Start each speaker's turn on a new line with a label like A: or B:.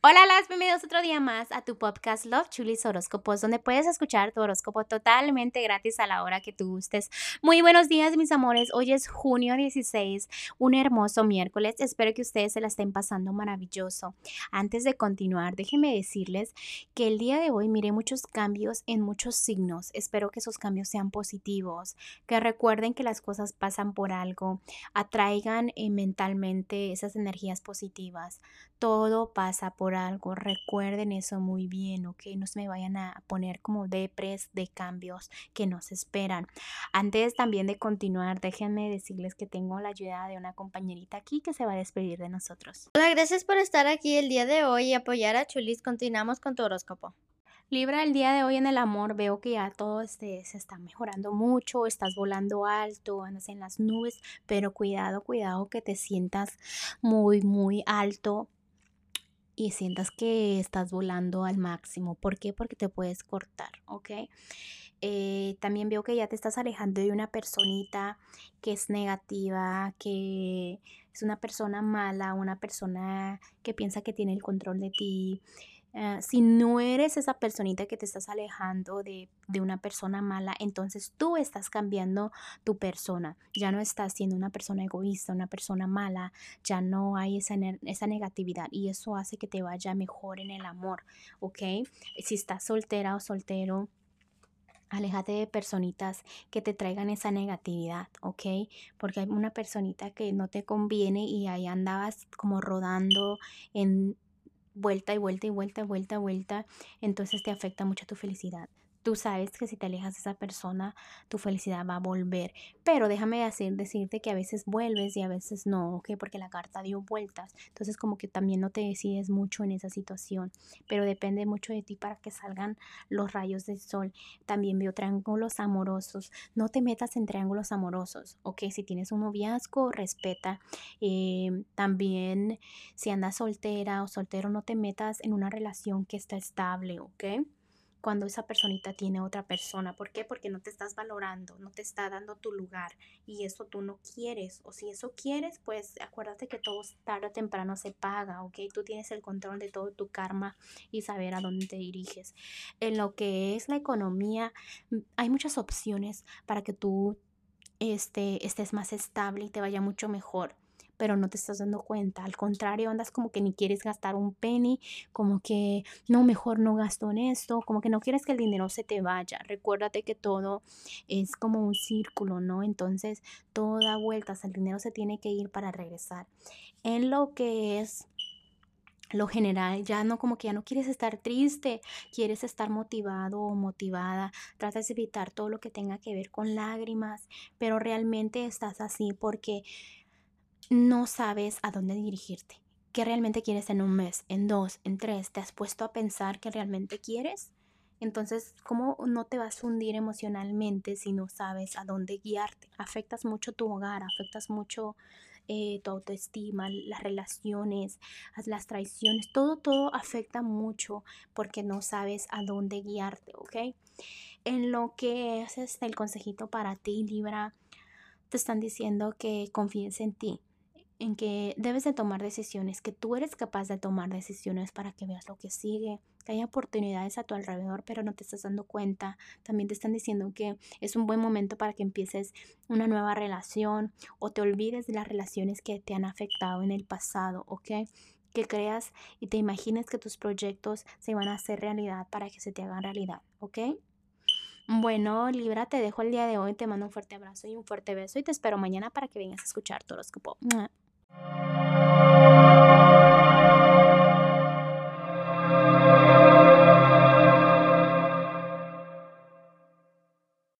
A: Hola, las bienvenidos otro día más a tu podcast Love Chulis Horóscopos, donde puedes escuchar tu horóscopo totalmente gratis a la hora que tú gustes. Muy buenos días, mis amores. Hoy es junio 16, un hermoso miércoles. Espero que ustedes se la estén pasando maravilloso. Antes de continuar, déjenme decirles que el día de hoy miré muchos cambios en muchos signos. Espero que esos cambios sean positivos, que recuerden que las cosas pasan por algo, atraigan eh, mentalmente esas energías positivas. Todo pasa por algo. Recuerden eso muy bien, ¿ok? No se me vayan a poner como depres de cambios que nos esperan. Antes también de continuar, déjenme decirles que tengo la ayuda de una compañerita aquí que se va a despedir de nosotros.
B: Hola, gracias por estar aquí el día de hoy y apoyar a Chulis. Continuamos con tu horóscopo.
A: Libra, el día de hoy en el amor veo que ya todo este, se está mejorando mucho, estás volando alto, andas en las nubes, pero cuidado, cuidado que te sientas muy, muy alto y sientas que estás volando al máximo. ¿Por qué? Porque te puedes cortar, ¿ok? Eh, también veo que ya te estás alejando de una personita que es negativa, que es una persona mala, una persona que piensa que tiene el control de ti. Ah, si no eres esa personita que te estás alejando de, una persona mala, entonces tú estás cambiando tu persona. Ya no estás siendo una persona egoísta, una persona mala, ya no hay esa, esa negatividad y eso hace que te vaya mejor en el amor, ¿ok? Si estás soltera o soltero, Aléjate de personitas que te traigan esa negatividad, ¿ok? Porque hay una personita que no te conviene y ahí andabas como rodando en vuelta y vuelta y vuelta, vuelta, vuelta, entonces te afecta mucho tu felicidad. Tú sabes que si te alejas de esa persona, tu felicidad va a volver. Pero déjame decir, decirte que a veces vuelves y a veces no, ¿ok? Porque la carta dio vueltas. Entonces como que también no te decides mucho en esa situación. Pero depende mucho de ti para que salgan los rayos del sol. También veo triángulos amorosos. No te metas en triángulos amorosos, ¿ok? Si tienes un noviazgo, respeta. Eh, también si andas soltera o soltero, no te metas en una relación que está estable, ¿ok? Cuando esa personita tiene otra persona. ¿Por qué? Porque no te estás valorando, no te está dando tu lugar y eso tú no quieres. O si eso quieres, pues acuérdate que todo tarde o temprano se paga, ¿ok? Tú tienes el control de todo tu karma y saber a dónde te diriges. En lo que es la economía, mm, hay muchas opciones para que tú este, estés más estable y te vaya mucho mejor pero no te estás dando cuenta. Al contrario, andas como que ni quieres gastar un penny, como que no, mejor no gasto en esto, como que no quieres que el dinero se te vaya. Recuérdate que todo es como un círculo, ¿no? Entonces, todo da vueltas, el dinero se tiene que ir para regresar. En lo que es lo general, ya no como que ya no quieres estar triste, quieres estar motivado o motivada, tratas de evitar todo lo que tenga que ver con lágrimas, pero realmente estás así porque no sabes a dónde dirigirte. ¿Qué realmente quieres en un mes, en dos, en tres? ¿Te has puesto a pensar qué realmente quieres? Entonces, ¿cómo no te vas a hundir emocionalmente si no sabes a dónde guiarte? Afectas mucho tu hogar, afectas mucho eh, tu autoestima, las relaciones, las traiciones, todo, todo afecta mucho porque no sabes a dónde guiarte, ¿ok? En lo que es este, el consejito para ti, Libra, te están diciendo que confíes en ti, en que debes de tomar decisiones, que tú eres capaz de tomar decisiones para que veas lo que sigue, que hay oportunidades a tu alrededor, pero no te estás dando cuenta. También te están diciendo que es un buen momento para que empieces una nueva relación o te olvides de las relaciones que te han afectado en el pasado, ¿ok? Que creas y te imagines que tus proyectos se van a hacer realidad para que se te hagan realidad, ¿ok? Bueno, Libra, te dejo el día de hoy, te mando un fuerte abrazo y un fuerte beso y te espero mañana para que vengas a escuchar tu horóscopo.